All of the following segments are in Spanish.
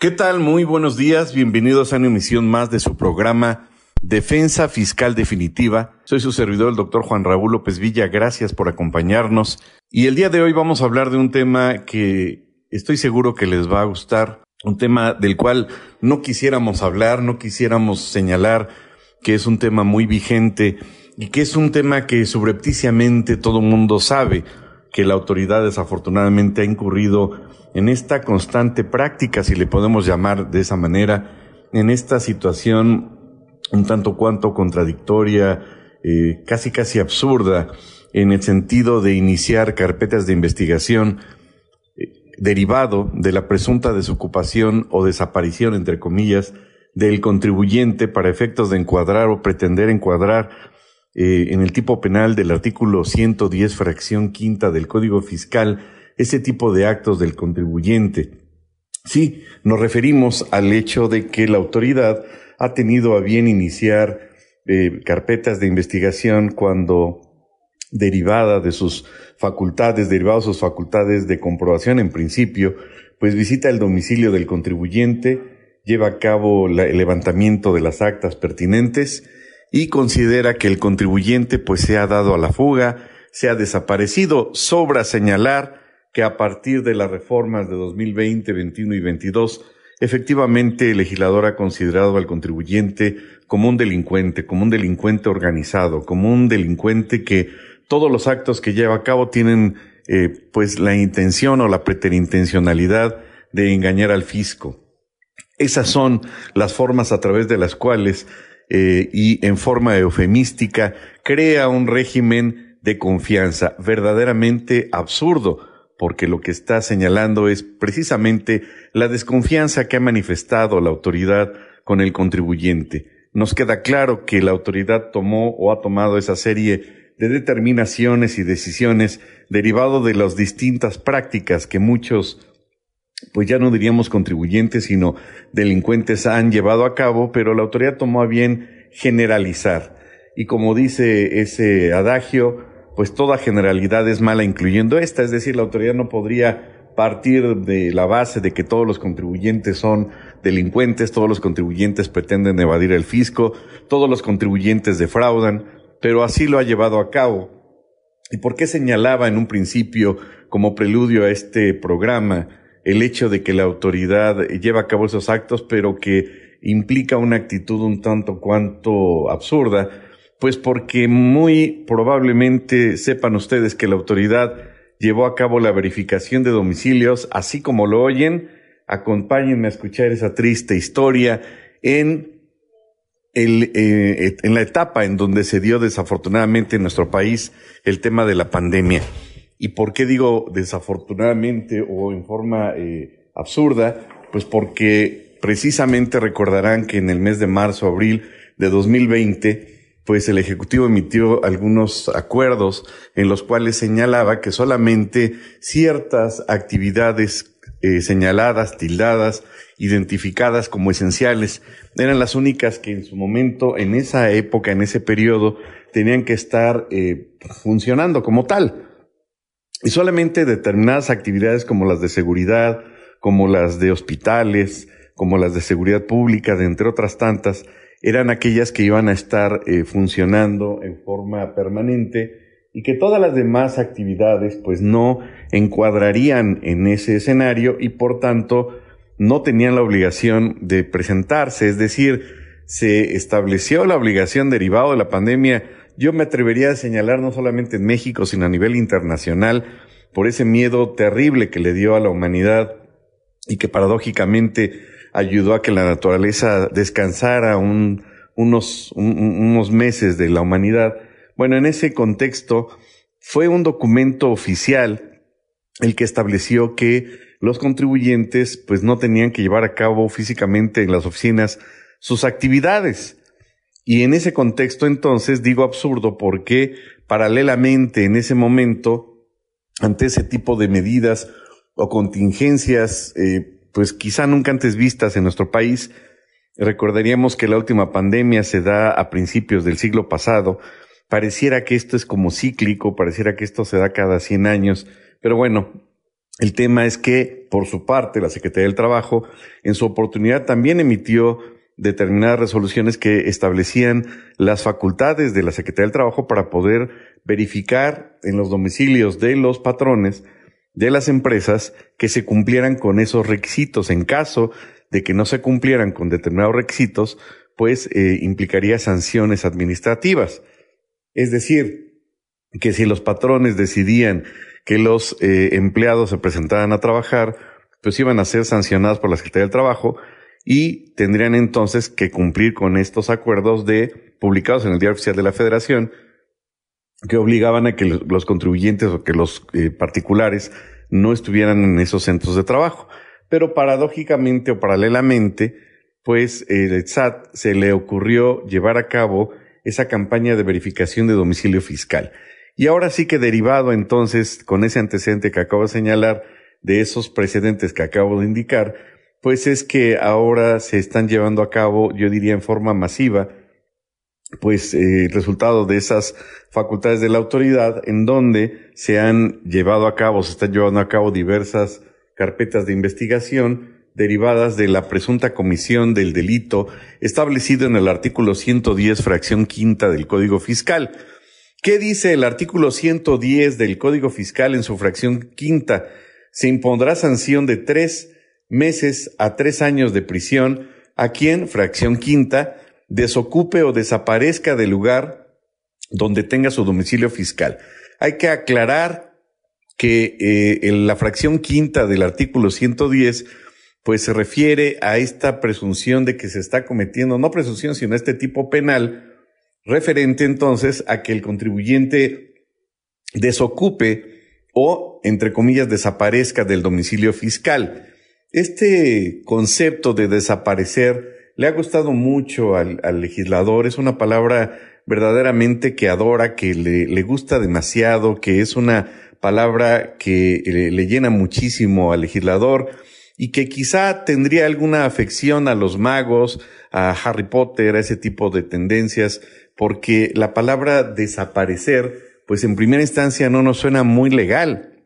¿Qué tal? Muy buenos días. Bienvenidos a una emisión más de su programa Defensa Fiscal Definitiva. Soy su servidor, el doctor Juan Raúl López Villa. Gracias por acompañarnos. Y el día de hoy vamos a hablar de un tema que estoy seguro que les va a gustar. Un tema del cual no quisiéramos hablar, no quisiéramos señalar que es un tema muy vigente y que es un tema que subrepticiamente todo el mundo sabe que la autoridad desafortunadamente ha incurrido en esta constante práctica, si le podemos llamar de esa manera, en esta situación un tanto cuanto contradictoria, eh, casi casi absurda, en el sentido de iniciar carpetas de investigación eh, derivado de la presunta desocupación o desaparición, entre comillas, del contribuyente para efectos de encuadrar o pretender encuadrar eh, en el tipo penal del artículo 110, fracción quinta del Código Fiscal, ese tipo de actos del contribuyente. Sí, nos referimos al hecho de que la autoridad ha tenido a bien iniciar eh, carpetas de investigación cuando derivada de sus facultades, derivado de sus facultades de comprobación en principio, pues visita el domicilio del contribuyente, lleva a cabo el levantamiento de las actas pertinentes y considera que el contribuyente pues se ha dado a la fuga, se ha desaparecido. Sobra señalar que a partir de las reformas de 2020, 21 y 22, efectivamente el legislador ha considerado al contribuyente como un delincuente, como un delincuente organizado, como un delincuente que todos los actos que lleva a cabo tienen eh, pues la intención o la preterintencionalidad de engañar al fisco. Esas son las formas a través de las cuales eh, y en forma eufemística crea un régimen de confianza verdaderamente absurdo, porque lo que está señalando es precisamente la desconfianza que ha manifestado la autoridad con el contribuyente. Nos queda claro que la autoridad tomó o ha tomado esa serie de determinaciones y decisiones derivado de las distintas prácticas que muchos, pues ya no diríamos contribuyentes, sino delincuentes han llevado a cabo, pero la autoridad tomó a bien generalizar. Y como dice ese adagio, pues toda generalidad es mala, incluyendo esta, es decir, la autoridad no podría partir de la base de que todos los contribuyentes son delincuentes, todos los contribuyentes pretenden evadir el fisco, todos los contribuyentes defraudan, pero así lo ha llevado a cabo. ¿Y por qué señalaba en un principio, como preludio a este programa, el hecho de que la autoridad lleva a cabo esos actos, pero que implica una actitud un tanto cuanto absurda? Pues porque muy probablemente sepan ustedes que la autoridad llevó a cabo la verificación de domicilios, así como lo oyen, acompáñenme a escuchar esa triste historia en el, eh, en la etapa en donde se dio desafortunadamente en nuestro país el tema de la pandemia. ¿Y por qué digo desafortunadamente o en forma eh, absurda? Pues porque precisamente recordarán que en el mes de marzo, abril de 2020, pues el Ejecutivo emitió algunos acuerdos en los cuales señalaba que solamente ciertas actividades eh, señaladas, tildadas, identificadas como esenciales, eran las únicas que en su momento, en esa época, en ese periodo, tenían que estar eh, funcionando como tal. Y solamente determinadas actividades como las de seguridad, como las de hospitales, como las de seguridad pública, de entre otras tantas, eran aquellas que iban a estar eh, funcionando en forma permanente y que todas las demás actividades pues no encuadrarían en ese escenario y por tanto no tenían la obligación de presentarse, es decir, se estableció la obligación derivado de la pandemia, yo me atrevería a señalar no solamente en México, sino a nivel internacional, por ese miedo terrible que le dio a la humanidad y que paradójicamente ayudó a que la naturaleza descansara unos, unos meses de la humanidad. Bueno, en ese contexto fue un documento oficial el que estableció que los contribuyentes pues no tenían que llevar a cabo físicamente en las oficinas sus actividades. Y en ese contexto entonces digo absurdo porque paralelamente en ese momento, ante ese tipo de medidas o contingencias eh, pues quizá nunca antes vistas en nuestro país. Recordaríamos que la última pandemia se da a principios del siglo pasado. Pareciera que esto es como cíclico, pareciera que esto se da cada 100 años, pero bueno, El tema es que, por su parte, la Secretaría del Trabajo, en su oportunidad, también emitió determinadas resoluciones que establecían las facultades de la Secretaría del Trabajo para poder verificar en los domicilios de los patrones de las empresas que se cumplieran con esos requisitos. En caso de que no se cumplieran con determinados requisitos, pues eh, implicaría sanciones administrativas. Es decir, que si los patrones decidían que los eh, empleados se presentaran a trabajar, pues iban a ser sancionados por la Secretaría del Trabajo y tendrían entonces que cumplir con estos acuerdos de publicados en el Diario Oficial de la Federación que obligaban a que los contribuyentes o que los eh, particulares no estuvieran en esos centros de trabajo. Pero paradójicamente o paralelamente, pues el SAT se le ocurrió llevar a cabo esa campaña de verificación de domicilio fiscal. Y ahora sí que derivado entonces con ese antecedente que acabo de señalar, de esos precedentes que acabo de indicar, pues es que ahora se están llevando a cabo, yo diría en forma masiva, pues eh, resultado de esas facultades de la autoridad en donde se han llevado a cabo, se están llevando a cabo diversas carpetas de investigación derivadas de la presunta comisión del delito establecido en el artículo 110, fracción quinta del Código Fiscal. ¿Qué dice el artículo 110 del Código Fiscal en su fracción quinta? Se impondrá sanción de tres meses a tres años de prisión a quien, fracción quinta, desocupe o desaparezca del lugar donde tenga su domicilio fiscal. Hay que aclarar que eh, en la fracción quinta del artículo 110 pues se refiere a esta presunción de que se está cometiendo, no presunción, sino este tipo penal, referente entonces a que el contribuyente desocupe o, entre comillas, desaparezca del domicilio fiscal. Este concepto de desaparecer le ha gustado mucho al, legislador, es una palabra verdaderamente que adora, que le, gusta demasiado, que es una palabra que le, le, llena muchísimo al legislador y que quizá tendría alguna afección a los magos, a Harry Potter, a ese tipo de tendencias, porque la palabra desaparecer, pues en primera instancia no nos suena muy legal.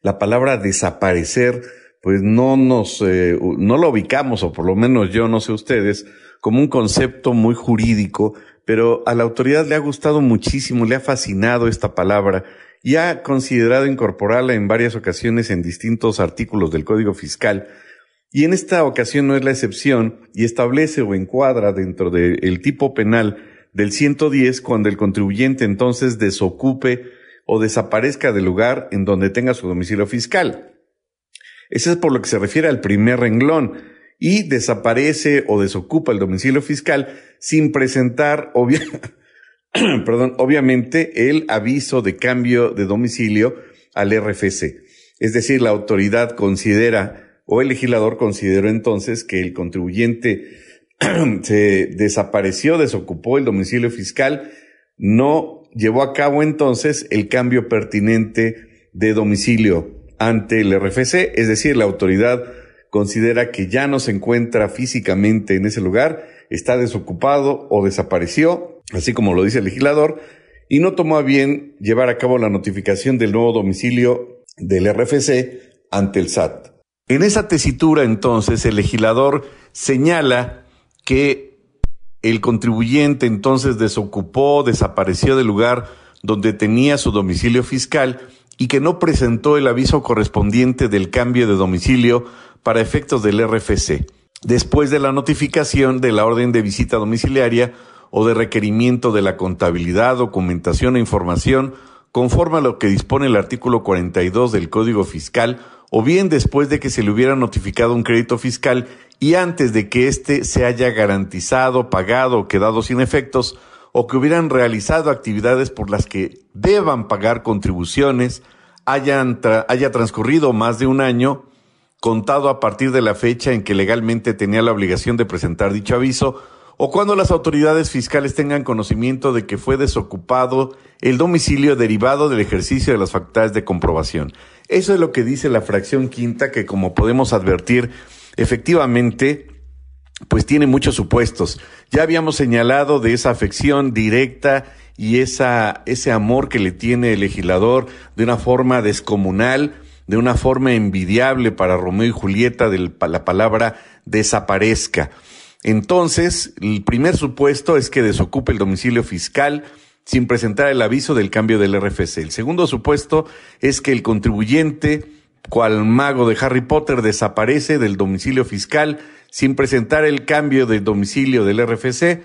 La palabra desaparecer pues no nos, eh, no lo ubicamos, o por lo menos yo no sé ustedes, como un concepto muy jurídico, pero a la autoridad le ha gustado muchísimo, le ha fascinado esta palabra y ha considerado incorporarla en varias ocasiones en distintos artículos del Código Fiscal. Y en esta ocasión no es la excepción y establece o encuadra dentro del tipo penal del 110 cuando el contribuyente entonces desocupe o desaparezca del lugar en donde tenga su domicilio fiscal. Ese es por lo que se refiere al primer renglón y desaparece o desocupa el domicilio fiscal sin presentar obviamente el aviso de cambio de domicilio al RFC. Es decir, la autoridad considera o el legislador consideró entonces que el contribuyente se desapareció, desocupó el domicilio fiscal, no llevó a cabo entonces el cambio pertinente de domicilio ante el RFC, es decir, la autoridad considera que ya no se encuentra físicamente en ese lugar, está desocupado o desapareció, así como lo dice el legislador, y no tomó a bien llevar a cabo la notificación del nuevo domicilio del RFC ante el SAT. En esa tesitura, entonces, el legislador señala que el contribuyente entonces desocupó, desapareció del lugar donde tenía su domicilio fiscal y que no presentó el aviso correspondiente del cambio de domicilio para efectos del RFC, después de la notificación de la orden de visita domiciliaria o de requerimiento de la contabilidad, documentación e información conforme a lo que dispone el artículo 42 del Código Fiscal o bien después de que se le hubiera notificado un crédito fiscal y antes de que éste se haya garantizado, pagado o quedado sin efectos o que hubieran realizado actividades por las que deban pagar contribuciones, hayan haya transcurrido más de un año contado a partir de la fecha en que legalmente tenía la obligación de presentar dicho aviso, o cuando las autoridades fiscales tengan conocimiento de que fue desocupado el domicilio derivado del ejercicio de las facultades de comprobación. Eso es lo que dice la fracción quinta, que como podemos advertir, efectivamente pues tiene muchos supuestos. Ya habíamos señalado de esa afección directa y esa, ese amor que le tiene el legislador de una forma descomunal de una forma envidiable para Romeo y Julieta de la palabra desaparezca. Entonces, el primer supuesto es que desocupe el domicilio fiscal sin presentar el aviso del cambio del RFC. El segundo supuesto es que el contribuyente, cual mago de Harry Potter, desaparece del domicilio fiscal sin presentar el cambio de domicilio del RFC.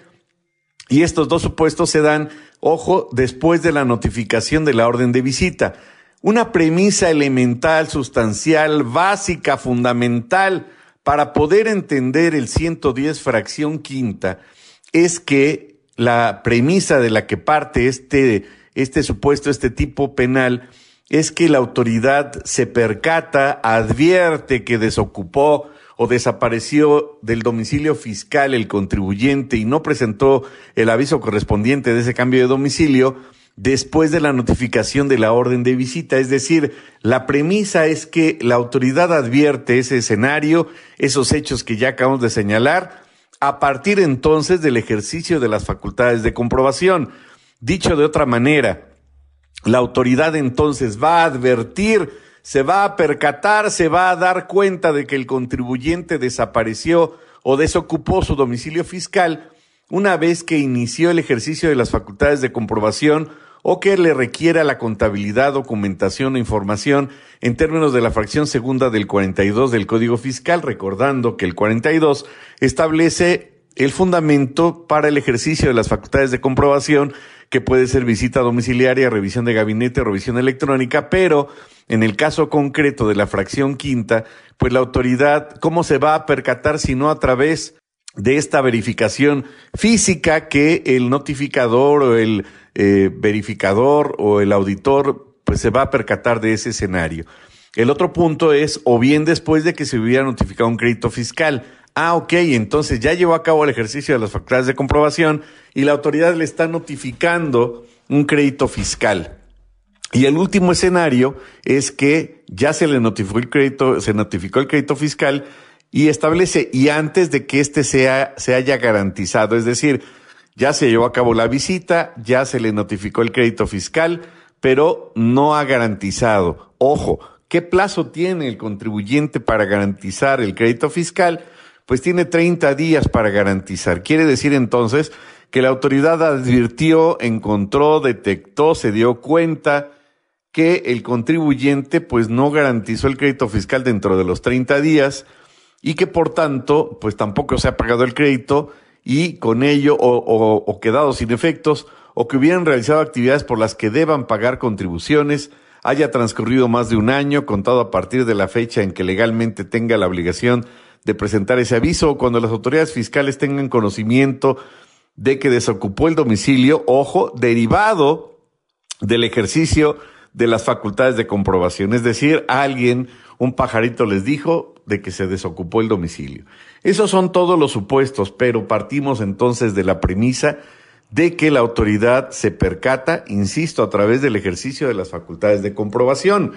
Y estos dos supuestos se dan, ojo, después de la notificación de la orden de visita. Una premisa elemental, sustancial, básica, fundamental para poder entender el 110 fracción quinta es que la premisa de la que parte este, este supuesto, este tipo penal, es que la autoridad se percata, advierte que desocupó desapareció del domicilio fiscal el contribuyente y no presentó el aviso correspondiente de ese cambio de domicilio, después de la notificación de la orden de visita. Es decir, la premisa es que la autoridad advierte ese escenario, esos hechos que ya acabamos de señalar, a partir entonces del ejercicio de las facultades de comprobación. Dicho de otra manera, la autoridad entonces va a advertir, se va a percatar, se va a dar cuenta de que el contribuyente desapareció o desocupó su domicilio fiscal una vez que inició el ejercicio de las facultades de comprobación o que le requiera la contabilidad, documentación o información en términos de la fracción segunda del 42 del Código Fiscal, recordando que el 42 establece el fundamento para el ejercicio de las facultades de comprobación, que puede ser visita domiciliaria, revisión de gabinete, revisión electrónica, pero en el caso concreto de la fracción quinta, pues la autoridad, ¿cómo se va a percatar si no a través de esta verificación física que el notificador o el eh, verificador o el auditor pues se va a percatar de ese escenario. El otro punto es, o bien después de que se hubiera notificado un crédito fiscal. Ah, ok, entonces ya llevó a cabo el ejercicio de las facultades de comprobación y la autoridad le está notificando un crédito fiscal. Y el último escenario es que ya se le notificó el crédito, se notificó el crédito fiscal y establece, y antes de que éste sea, se haya garantizado, es decir, ya se llevó a cabo la visita, ya se le notificó el crédito fiscal, pero no ha garantizado. Ojo, ¿qué plazo tiene el contribuyente para garantizar el crédito fiscal? Pues tiene 30 días para garantizar. Quiere decir entonces que la autoridad advirtió, encontró, detectó, se dio cuenta que el contribuyente pues no garantizó el crédito fiscal dentro de los 30 días, y que por tanto, pues tampoco se ha pagado el crédito y con ello o, o, quedado sin efectos o que hubieran realizado actividades por las que deban pagar contribuciones, haya transcurrido más de un año contado a partir de la fecha en que legalmente tenga la obligación de presentar ese aviso o cuando las autoridades fiscales tengan conocimiento de que desocupó el domicilio, ojo, derivado del ejercicio de las facultades de comprobación. Es decir, alguien, un pajarito les dijo, de que se desocupó el domicilio. Esos son todos los supuestos, pero partimos entonces de la premisa de que la autoridad se percata, insisto, a través del ejercicio de las facultades de comprobación.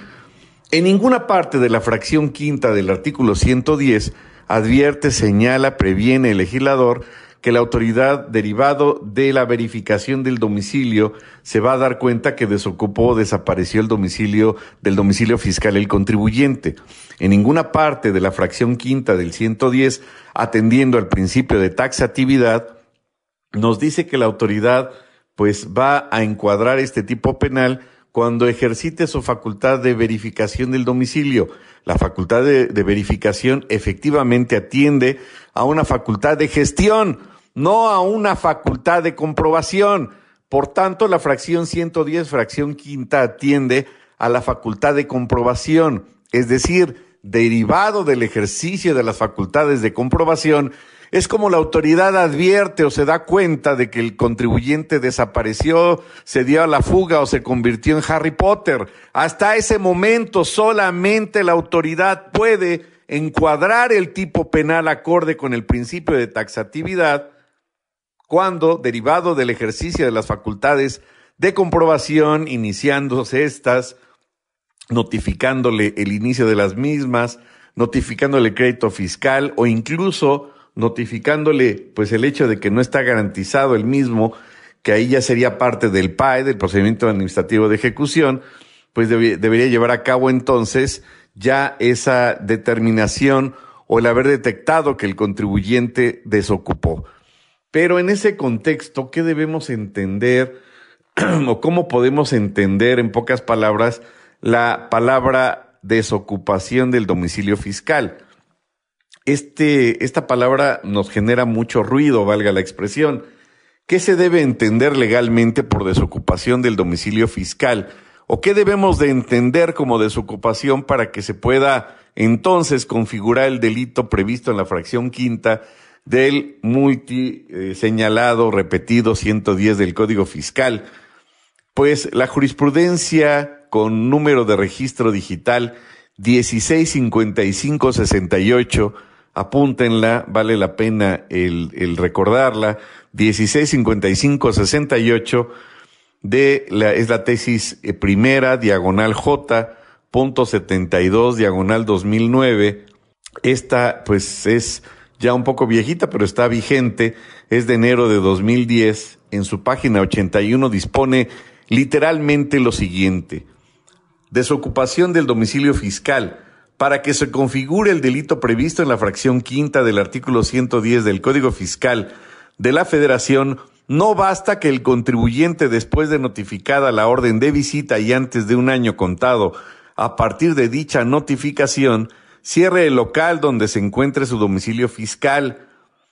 En ninguna parte de la fracción quinta del artículo 110 advierte, señala, previene el legislador que la autoridad, derivado de la verificación del domicilio, se va a dar cuenta que desocupó o desapareció el domicilio del domicilio fiscal el contribuyente. En ninguna parte de la fracción quinta del 110, atendiendo al principio de taxatividad, nos dice que la autoridad pues va a encuadrar este tipo penal cuando ejercite su facultad de verificación del domicilio. La facultad de, de, verificación efectivamente atiende a una facultad de gestión, no a una facultad de comprobación. Por tanto, la fracción 110, fracción quinta, atiende a la facultad de comprobación, es decir, derivado del ejercicio de las facultades de comprobación, es como la autoridad advierte o se da cuenta de que el contribuyente desapareció, se dio a la fuga o se convirtió en Harry Potter. Hasta ese momento solamente la autoridad puede encuadrar el tipo penal acorde con el principio de taxatividad cuando, derivado del ejercicio de las facultades de comprobación, iniciándose estas, notificándole el inicio de las mismas, notificándole crédito fiscal o incluso notificándole pues el hecho de que no está garantizado el mismo, que ahí ya sería parte del PAE, del procedimiento administrativo de ejecución, pues debería llevar a cabo entonces ya esa determinación o el haber detectado que el contribuyente desocupó. Pero en ese contexto, ¿qué debemos entender o cómo podemos entender en pocas palabras la palabra desocupación del domicilio fiscal? Este, esta palabra nos genera mucho ruido, valga la expresión. ¿Qué se debe entender legalmente por desocupación del domicilio fiscal? ¿O qué debemos de entender como desocupación para que se pueda entonces configurar el delito previsto en la fracción quinta del multi eh, señalado, repetido 110 del Código Fiscal? Pues la jurisprudencia con número de registro digital 165568 apúntenla, vale la pena el, el recordarla, 165568 de la, es la tesis eh, primera, diagonal J, punto 72, diagonal 2009. Esta, pues, es ya un poco viejita, pero está vigente, es de enero de 2010. En su página 81 dispone literalmente lo siguiente. Desocupación del domicilio fiscal para que se configure el delito previsto en la fracción quinta del artículo 110 del Código Fiscal de la Federación, no basta que el contribuyente, después de notificada la orden de visita y antes de un año contado a partir de dicha notificación, cierre el local donde se encuentre su domicilio fiscal,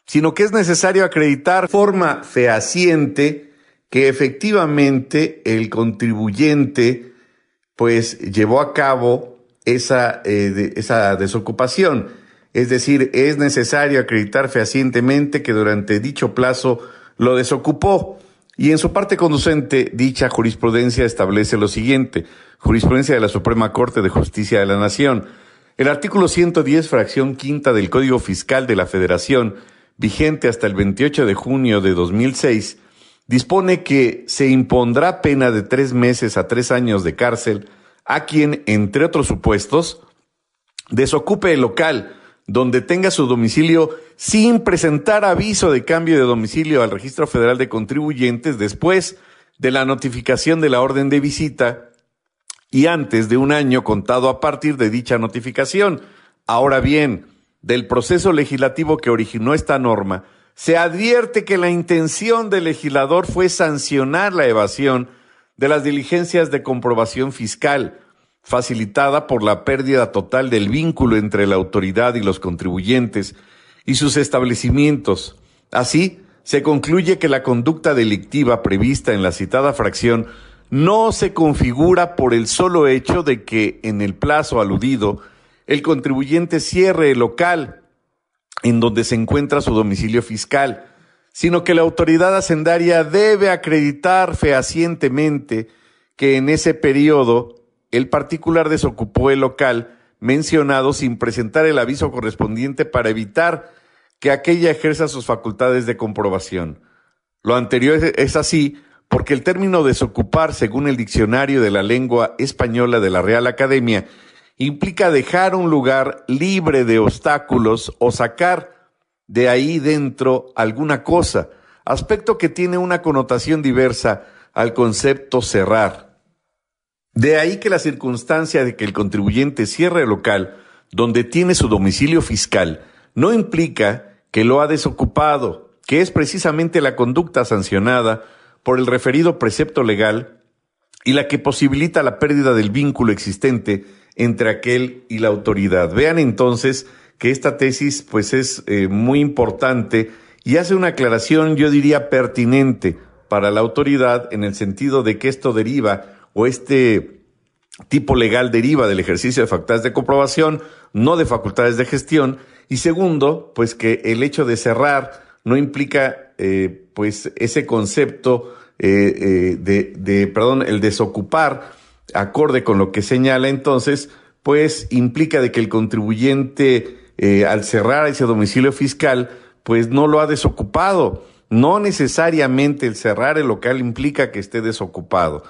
sino que es necesario acreditar forma fehaciente que efectivamente el contribuyente pues llevó a cabo esa, eh, esa desocupación. Es decir, es necesario acreditar fehacientemente que durante dicho plazo lo desocupó. Y en su parte conducente, dicha jurisprudencia establece lo siguiente. Jurisprudencia de la Suprema Corte de Justicia de la Nación. El artículo 110, fracción quinta del Código Fiscal de la Federación, vigente hasta el 28 de junio de 2006, dispone que se impondrá pena de tres meses a tres años de cárcel a quien, entre otros supuestos, desocupe el local donde tenga su domicilio sin presentar aviso de cambio de domicilio al Registro Federal de Contribuyentes después de la notificación de la orden de visita y antes de un año contado a partir de dicha notificación. Ahora bien, del proceso legislativo que originó esta norma, se advierte que la intención del legislador fue sancionar la evasión de las diligencias de comprobación fiscal, facilitada por la pérdida total del vínculo entre la autoridad y los contribuyentes y sus establecimientos. Así, se concluye que la conducta delictiva prevista en la citada fracción no se configura por el solo hecho de que en el plazo aludido el contribuyente cierre el local en donde se encuentra su domicilio fiscal, sino que la autoridad hacendaria debe acreditar fehacientemente que en ese periodo el particular desocupó el local mencionado sin presentar el aviso correspondiente para evitar que aquella ejerza sus facultades de comprobación. Lo anterior es así porque el término desocupar, según el diccionario de la lengua española de la Real Academia, implica dejar un lugar libre de obstáculos o sacar de ahí dentro alguna cosa, aspecto que tiene una connotación diversa al concepto cerrar. De ahí que la circunstancia de que el contribuyente cierre el local donde tiene su domicilio fiscal no implica que lo ha desocupado, que es precisamente la conducta sancionada por el referido precepto legal y la que posibilita la pérdida del vínculo existente entre aquel y la autoridad. Vean entonces que esta tesis pues es eh, muy importante y hace una aclaración, yo diría, pertinente para la autoridad en el sentido de que esto deriva o este tipo legal deriva del ejercicio de facultades de comprobación, no de facultades de gestión, y segundo, pues que el hecho de cerrar no implica eh, pues ese concepto eh, de, de, perdón, el desocupar, acorde con lo que señala. Entonces, pues implica de que el contribuyente eh, al cerrar ese domicilio fiscal, pues no lo ha desocupado. No necesariamente el cerrar el local implica que esté desocupado.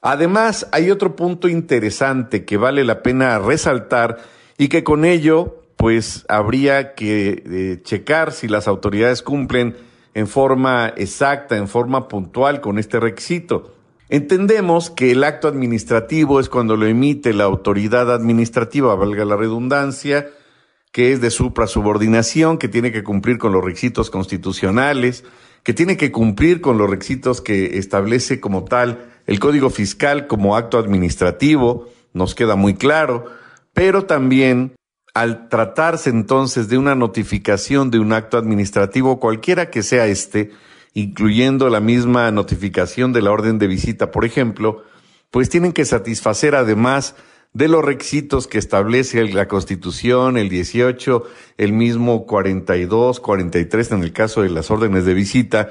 Además, hay otro punto interesante que vale la pena resaltar y que con ello, pues habría que eh, checar si las autoridades cumplen en forma exacta, en forma puntual con este requisito. Entendemos que el acto administrativo es cuando lo emite la autoridad administrativa, valga la redundancia, que es de suprasubordinación, que tiene que cumplir con los requisitos constitucionales, que tiene que cumplir con los requisitos que establece como tal el Código Fiscal como acto administrativo, nos queda muy claro, pero también al tratarse entonces de una notificación de un acto administrativo, cualquiera que sea este, incluyendo la misma notificación de la orden de visita, por ejemplo, pues tienen que satisfacer además de los requisitos que establece la Constitución, el 18, el mismo 42, 43 en el caso de las órdenes de visita,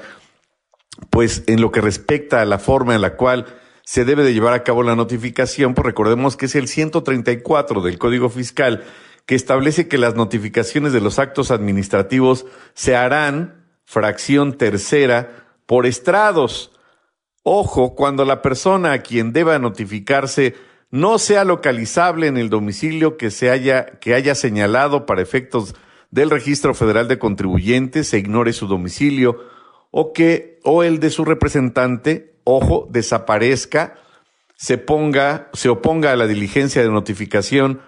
pues en lo que respecta a la forma en la cual se debe de llevar a cabo la notificación, pues recordemos que es el 134 del Código Fiscal que establece que las notificaciones de los actos administrativos se harán, fracción tercera, por estrados. Ojo, cuando la persona a quien deba notificarse no sea localizable en el domicilio que se haya, que haya señalado para efectos del Registro Federal de Contribuyentes, se ignore su domicilio, o que, o el de su representante, ojo, desaparezca, se ponga, se oponga a la diligencia de notificación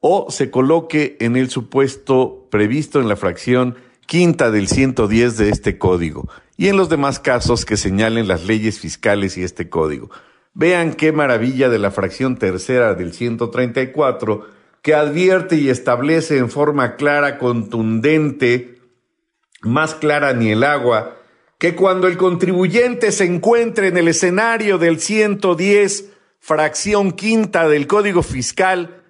o se coloque en el supuesto previsto en la fracción quinta del 110 de este código y en los demás casos que señalen las leyes fiscales y este código. Vean qué maravilla de la fracción tercera del 134 que advierte y establece en forma clara, contundente, más clara ni el agua, que cuando el contribuyente se encuentre en el escenario del 110, fracción quinta del Código Fiscal,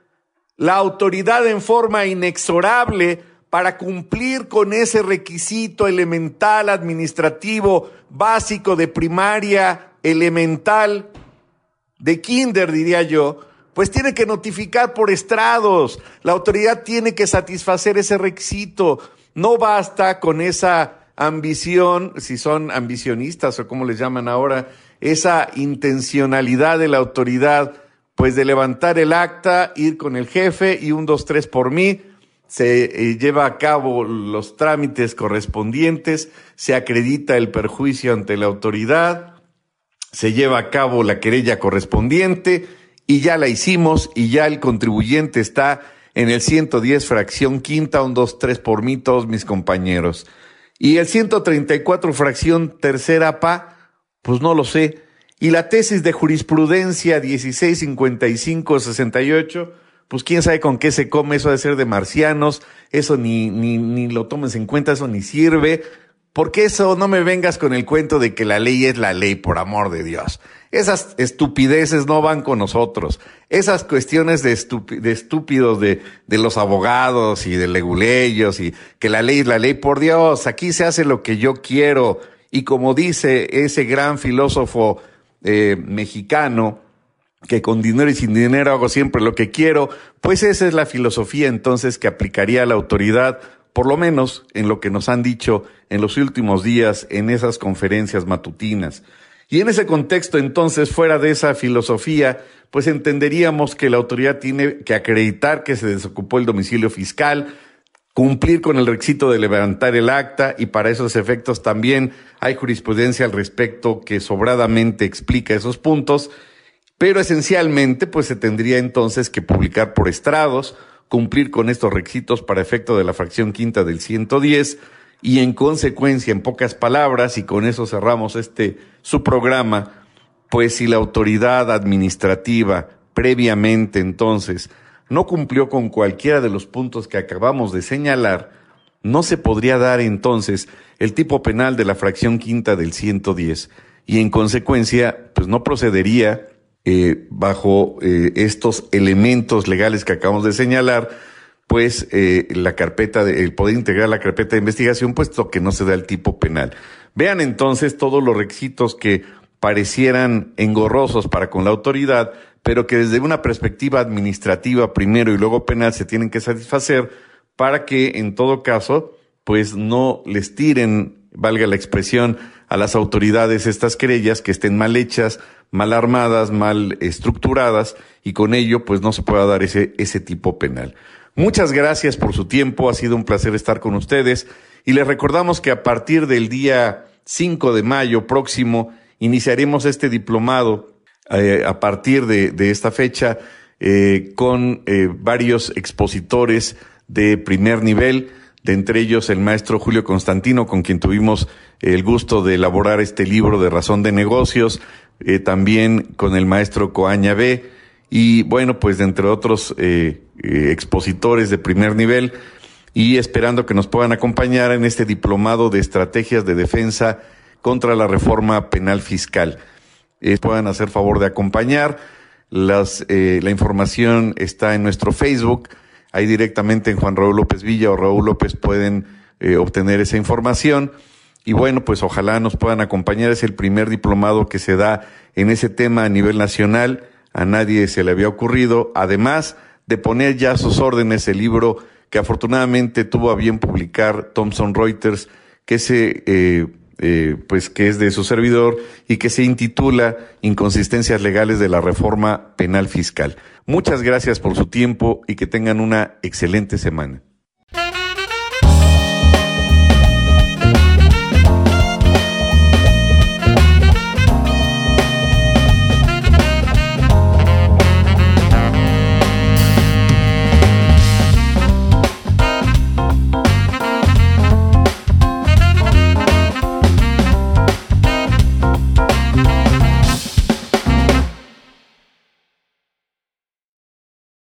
la autoridad en forma inexorable para cumplir con ese requisito elemental administrativo básico de primaria, elemental, de kinder diría yo, pues tiene que notificar por estrados. La autoridad tiene que satisfacer ese requisito. No basta con esa ambición, si son ambicionistas o como les llaman ahora, esa intencionalidad de la autoridad, pues de levantar el acta, ir con el jefe y un, dos, tres por mí, se eh, lleva a cabo los trámites correspondientes, se acredita el perjuicio ante la autoridad, se lleva a cabo la querella correspondiente y ya la hicimos y ya el contribuyente está en el 110 fracción quinta, un, dos, tres por mí, todos mis compañeros. Y el 134 fracción tercera pa, pues no lo sé. Y la tesis de jurisprudencia 1655-68, pues quién sabe con qué se come, eso de ser de marcianos, eso ni, ni, ni lo tomes en cuenta, eso ni sirve. Porque eso no me vengas con el cuento de que la ley es la ley, por amor de Dios. Esas estupideces no van con nosotros. Esas cuestiones de, estúpidos de, de, los abogados y de leguleyos y que la ley es la ley, por Dios, aquí se hace lo que yo quiero. Y como dice ese gran filósofo eh, mexicano, que con dinero y sin dinero hago siempre lo que quiero, pues esa es la filosofía entonces que aplicaría la autoridad por lo menos en lo que nos han dicho en los últimos días en esas conferencias matutinas. Y en ese contexto, entonces, fuera de esa filosofía, pues entenderíamos que la autoridad tiene que acreditar que se desocupó el domicilio fiscal, cumplir con el requisito de levantar el acta y para esos efectos también hay jurisprudencia al respecto que sobradamente explica esos puntos, pero esencialmente pues se tendría entonces que publicar por estrados cumplir con estos requisitos para efecto de la fracción quinta del 110 y en consecuencia, en pocas palabras, y con eso cerramos este su programa, pues si la autoridad administrativa previamente entonces no cumplió con cualquiera de los puntos que acabamos de señalar, no se podría dar entonces el tipo penal de la fracción quinta del 110 y en consecuencia pues no procedería eh, bajo eh, estos elementos legales que acabamos de señalar, pues eh, la carpeta, de, el poder integrar la carpeta de investigación, puesto que no se da el tipo penal. Vean entonces todos los requisitos que parecieran engorrosos para con la autoridad, pero que desde una perspectiva administrativa primero y luego penal se tienen que satisfacer para que en todo caso, pues no les tiren, valga la expresión, a las autoridades estas querellas que estén mal hechas, mal armadas, mal estructuradas y con ello pues no se pueda dar ese, ese tipo penal. Muchas gracias por su tiempo, ha sido un placer estar con ustedes y les recordamos que a partir del día 5 de mayo próximo Iniciaremos este diplomado eh, a partir de, de esta fecha eh, con eh, varios expositores de primer nivel, de entre ellos el maestro Julio Constantino, con quien tuvimos el gusto de elaborar este libro de razón de negocios, eh, también con el maestro Coaña B, y bueno, pues entre otros eh, eh, expositores de primer nivel, y esperando que nos puedan acompañar en este diplomado de estrategias de defensa contra la reforma penal fiscal. puedan hacer favor de acompañar. Las, la información está en nuestro Facebook Ahí directamente en Juan Raúl López Villa o Raúl López pueden obtener esa información. Y bueno, pues ojalá nos puedan acompañar. Es el primer diplomado que se da en ese tema a nivel nacional. A nadie se le había ocurrido. Además de poner ya a sus órdenes el libro que afortunadamente tuvo a bien publicar Thomson Reuters, que se eh, eh, pues que es de su servidor y que se intitula Inconsistencias legales de la reforma penal fiscal. Muchas gracias por su tiempo y que tengan una excelente semana.